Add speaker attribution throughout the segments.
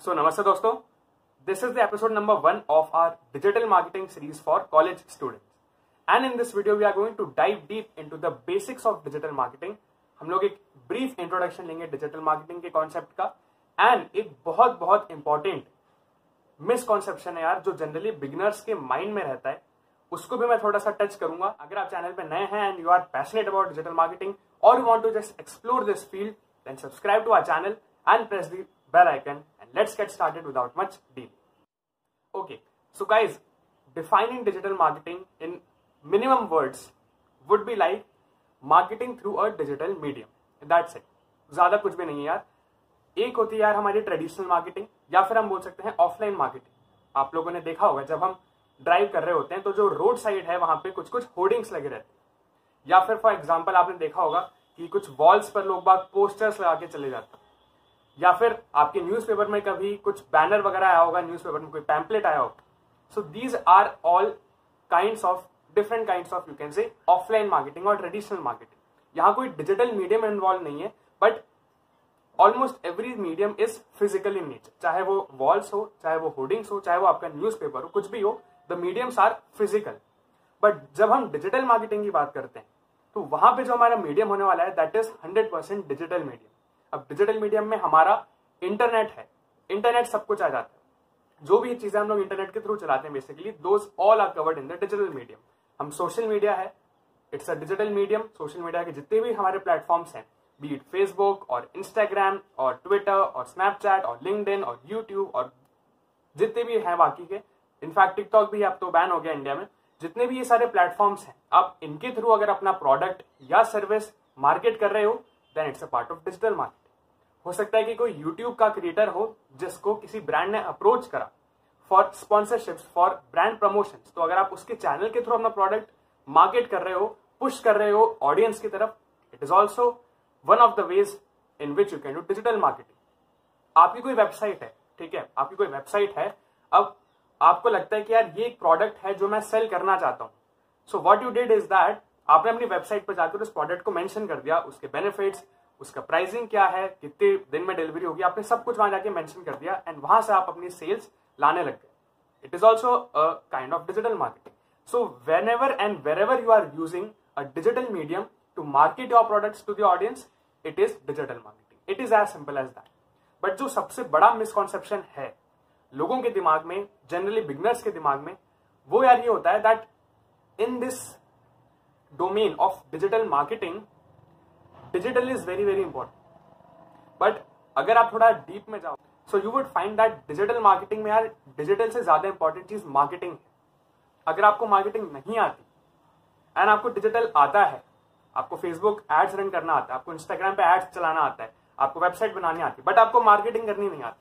Speaker 1: So, namaste dosto. This is the episode number one of our digital marketing series for college students. And in this video, we are going to dive deep into the basics of digital marketing. हम लोग एक brief introduction लेंगे digital marketing के concept का and एक बहुत बहुत important misconception है यार जो जनरली बिगनर्स के माइंड में रहता है उसको भी मैं थोड़ा सा टच करूँगा अगर आप चैनल पे नए हैं and you are passionate about digital marketing और you want to just explore this field then subscribe to our channel and press the bell icon and let's get started without much deal okay so guys defining digital marketing in minimum words would be like marketing through a digital medium. That's it. ज़्यादा कुछ भी नहीं है यार। एक होती है यार हमारी ट्रेडिशनल मार्केटिंग या फिर हम बोल सकते हैं ऑफलाइन मार्केटिंग आप लोगों ने देखा होगा जब हम ड्राइव कर रहे होते हैं तो जो रोड साइड है वहाँ पे कुछ कुछ होर्डिंग्स लगे रहते हैं। या फिर फॉर एग्ज़ाम्पल आपने देखा होगा कि कुछ वॉल्स पर लोग बाग पोस्टर्स लगा के चले जाते हैं। या फिर आपके न्यूज़पेपर में कभी कुछ बैनर वगैरह आया होगा न्यूज़पेपर में कोई पैम्पलेट आया होगा so these are all kind of different kind of you can say offline marketing और ट्रेडिशनल मार्केटिंग यहाँ कोई डिजिटल मीडियम इन्वॉल्व नहीं है but almost every medium is physical in nature चाहे वो वॉल्स हो, चाहे वो होर्डिंग्स हो, चाहे वो आपका न्यूज़पेपर हो, कुछ भी हो the mediums are physical but जब हम डिजिटल मार्केटिंग की बात करते हैं तो वहाँ पे जो हमारा मीडियम होने वाला है that is hundred percent digital medium अब डिजिटल मीडियम में हमारा इंटरनेट है। इंटरनेट सब कुछ आ जाता है। जो भी चीज़ें हम लोग इंटरनेट के थ्रू चलाते हैं basically those all are covered in the digital medium हम सोशल मीडिया है। It's a digital medium social media के जितने भी हमारे प्लेटफॉर्म्स हैं बी इट फेसबुक और इंस्टाग्राम और ट्विटर और स्नैपचैट और लिंकड और यूट्यूब और जितने भी हैं बाकी के इनफैक्ट टिकटॉक भी अब तो बैन हो गया इंडिया में। जितने भी ये सारे प्लेटफॉर्म्स हैं, आप इनके थ्रू अगर अपना प्रोडक्ट या सर्विस मार्केट कर रहे हो then it's a part of digital market हो सकता है कि कोई यूट्यूब का क्रिएटर हो जिसको किसी ब्रांड ने अप्रोच करा for sponsorship for brand promotion तो अगर आप उसके चैनल के थ्रू अपना प्रोडक्ट मार्केट कर रहे हो पुश कर रहे हो ऑडियंस की तरफ़ it is also one of the ways in which you can do digital marketing आपकी कोई वेबसाइट है, ठीक है? आपकी कोई वेबसाइट है, अब आपको लगता है कि यार ये एक प्रोडक्ट है जो मैं सेल करना चाहता हूँ। So what you did is that आपने अपनी वेबसाइट पर जाकर उस प्रोडक्ट को मेंशन कर दिया, उसके बेनिफिट्स उसका प्राइसिंग क्या है, कितने दिन में डिलीवरी होगी, आपने सब कुछ वहाँ जाके मेंशन कर दिया एंड वहाँ से आप अपनी सेल्स लाने लग गए। It is also kind of digital marketing so whenever and wherever you are using a digital medium to market your products to the audience it is digital marketing it is as simple as that but जो सबसे बड़ा misconception है, लोगों के दिमाग में generally beginners के दिमाग में, वो यार ये होता है that in this domain of digital marketing digital is very very important but अगर आप थोड़ा डीप में जाओ so you would find that digital marketing में यार डिजिटल से ज़्यादा इंपॉर्टेंट चीज़ मार्केटिंग है। अगर आपको मार्केटिंग नहीं आती एंड आपको डिजिटल आता है, आपको फेसबुक एड्स रन करना आता है, आपको इंस्टाग्राम पे एड्स चलाना आता है, आपको वेबसाइट बनानी आती है बट आपको मार्केटिंग करनी नहीं आती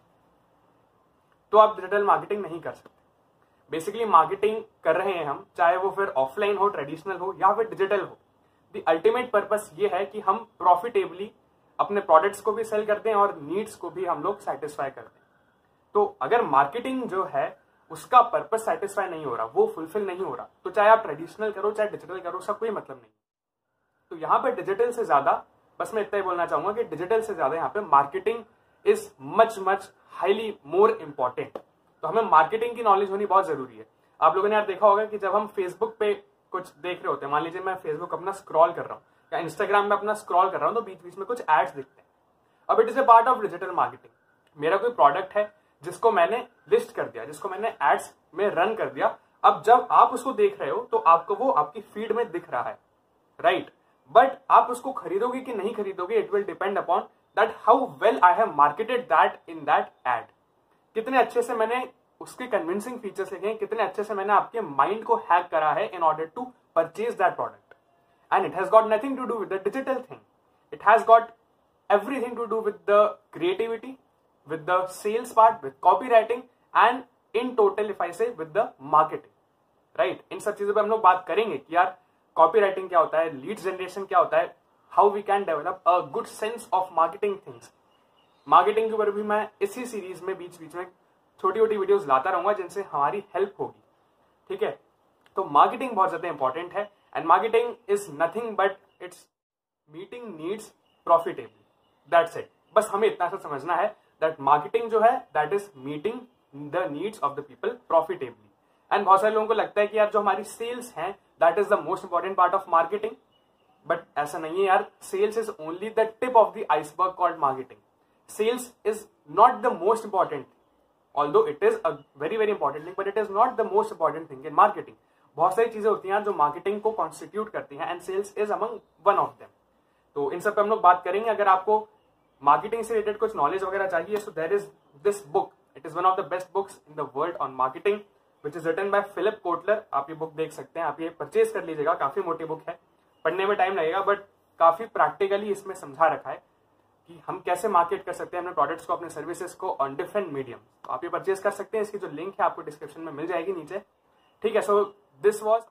Speaker 1: तो आप डिजिटल मार्केटिंग नहीं कर सकते। बेसिकली मार्केटिंग कर रहे हैं हम, चाहे वो फिर ऑफलाइन हो ट्रेडिशनल हो, या फिर डिजिटल हो। अल्टीमेट पर्पस ये है कि हम प्रॉफिटेबली अपने प्रोडक्ट्स को भी सेल करते हैं और नीड्स को भी हम लोग सेटिस्फाई करते हैं तो अगर मार्केटिंग जो है, उसका पर्पस सेटिस्फाई नहीं हो रहा, वो फुलफिल नहीं हो रहा तो चाहे आप ट्रेडिशनल करो, चाहे डिजिटल करो, उसका कोई मतलब नहीं। तो यहाँ पर डिजिटल से ज़्यादा, बस मैं इतना ही बोलना चाहूँगा कि डिजिटल से ज़्यादा यहाँ पे marketing is much much highly more important तो हमें मार्केटिंग की नॉलेज होनी बहुत ज़रूरी है। आप लोगों ने यार देखा होगा कि जब हम फेसबुक पे कुछ देख रहे होते हैं। मान लीजिए मैं फेसबुक अपना स्क्रॉल कर रहा हूँ या इंस्टाग्राम में अपना स्क्रॉल कर रहा हूँ तो बीच बीच में कुछ एड्स दिखते हैं। अब it is a part of digital marketing मेरा कोई प्रोडक्ट है जिसको मैंने लिस्ट कर दिया, जिसको मैंने एड्स में रन कर दिया, अब जब आप उसको देख रहे हो तो आपको वो आपकी फ़ीड में दिख रहा है। Right right? बट आप उसको खरीदोगे कि नहीं खरीदोगे it will depend upon that how well I have marketed that in that ad कितने अच्छे से मैंने उसके कन्विंसिंग फीचर्स लिखे कितने अच्छे से मैंने आपके माइंड को हैक करा है in order to purchase that product and it has got nothing to do with the digital thing it has got everything to do with the creativity, with the sales part, with copywriting, and in total, if I say, with the marketing. Right right? इन सब चीज़ों पे हम लोग बात करेंगे कि यार कॉपी राइटिंग क्या होता है लीड जनरेशन क्या होता है how we can develop a good sense of marketing things marketing के ऊपर भी मैं इसी सीरीज़ में बीच बीच में छोटी छोटी वीडियोस लाता रहूँगा जिनसे हमारी हेल्प होगी। ठीक है? तो मार्केटिंग बहुत ज़्यादा इंपॉर्टेंट है and marketing is nothing but it's meeting needs profitably that's it बस हमें इतना सा समझना है दैट मार्केटिंग जो है that is meeting the needs of the people profitably and बहुत सारे लोगों को लगता है कि यार जो हमारी सेल्स हैं that is the most important part of marketing but ऐसा नहीं है यार. Sales is only the tip of the iceberg called marketing sales is not the most important although it is a very very important thing but it is not the most important thing in marketing बहुत सारी चीज़ें होती हैं जो marketing को constitute करती हैं and sales is among one of them तो इन सब पे हम लोग बात करेंगे। अगर आपको मार्केटिंग से रिलेटेड कुछ नॉलेज वगैरह चाहिए so there is this book it is one of the best books in the world on marketing which is written by Philip Kotler आप ये बुक देख सकते हैं। आप ये परचेज कर लीजिएगा। काफ़ी मोटी बुक है। पढ़ने में टाइम लगेगा बट काफ़ी प्रैक्टिकली इसमें समझा रखा है। कि हम कैसे मार्केट कर सकते हैं, अपने प्रोडक्ट्स को, अपने सर्विसेज़ को ऑन डिफरेंट मीडियम तो आप ये परचेज कर सकते हैं, इसकी जो लिंक है आपको डिस्क्रिप्शन में मिल जाएगी नीचे। ठीक है so this was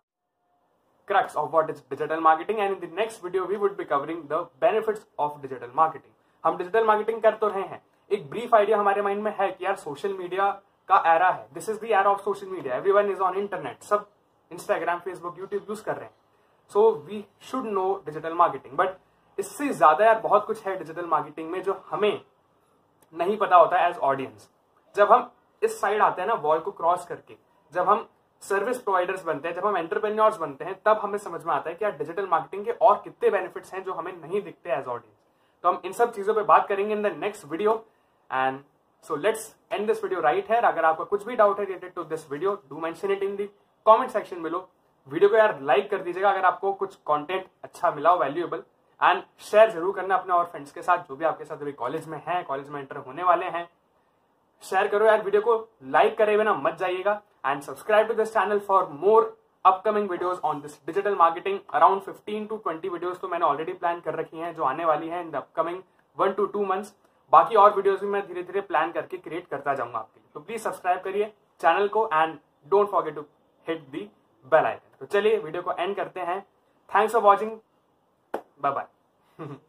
Speaker 1: crux of what is digital marketing and in the next video we would be covering the benefits of digital marketing. हम डिजिटल मार्केटिंग कर तो रहे हैं। एक ब्रीफ आइडिया हमारे माइंड में है कि यार सोशल मीडिया का एरा है। This is the era of social media everyone is on internet सब इंस्टाग्राम फेसबुक यूट्यूब यूज़ कर रहे हैं। So we should know digital marketing but इससे ज़्यादा यार बहुत कुछ है डिजिटल मार्केटिंग में जो हमें नहीं पता होता एज ऑडियंस जब हम इस साइड आते हैं ना वॉल को क्रॉस करके, जब हम सर्विस प्रोवाइडर्स बनते हैं, जब हम एंटरप्रेन्योर्स बनते हैं, तब हमें समझ में आता है कि यार डिजिटल मार्केटिंग के और कितने बेनिफिट्स हैं जो हमें नहीं दिखते एज ऑडियंस तो हम इन सब चीज़ों पे बात करेंगे in the next video and so let's end this video right है अगर आपका कुछ भी डाउट है related to this video do mention it in the comment section below video को यार लाइक कर दीजिएगा अगर आपको कुछ कंटेंट अच्छा मिला हो वैल्यूएबल एंड शेयर ज़रूर करना अपने और फ्रेंड्स के साथ, जो भी आपके साथ अभी कॉलेज में है कॉलेज में एंटर होने वाले हैं। शेयर करो यार वीडियो को लाइक करे बिना मत जाइएगा। And subscribe to this channel for more upcoming videos on this digital marketing around 15 to 20 videos तो मैंने ऑलरेडी प्लान कर रखी हैं, जो आने वाली हैं in the upcoming one to two months बाकी और वीडियोस भी मैं धीरे धीरे प्लान करके क्रिएट करता जाऊँगा आपके लिए। तो प्लीज़ सब्सक्राइब करिए चैनल को and don't forget to hit the bell icon तो चलिए वीडियो को एंड करते हैं। Thanks for watching bye bye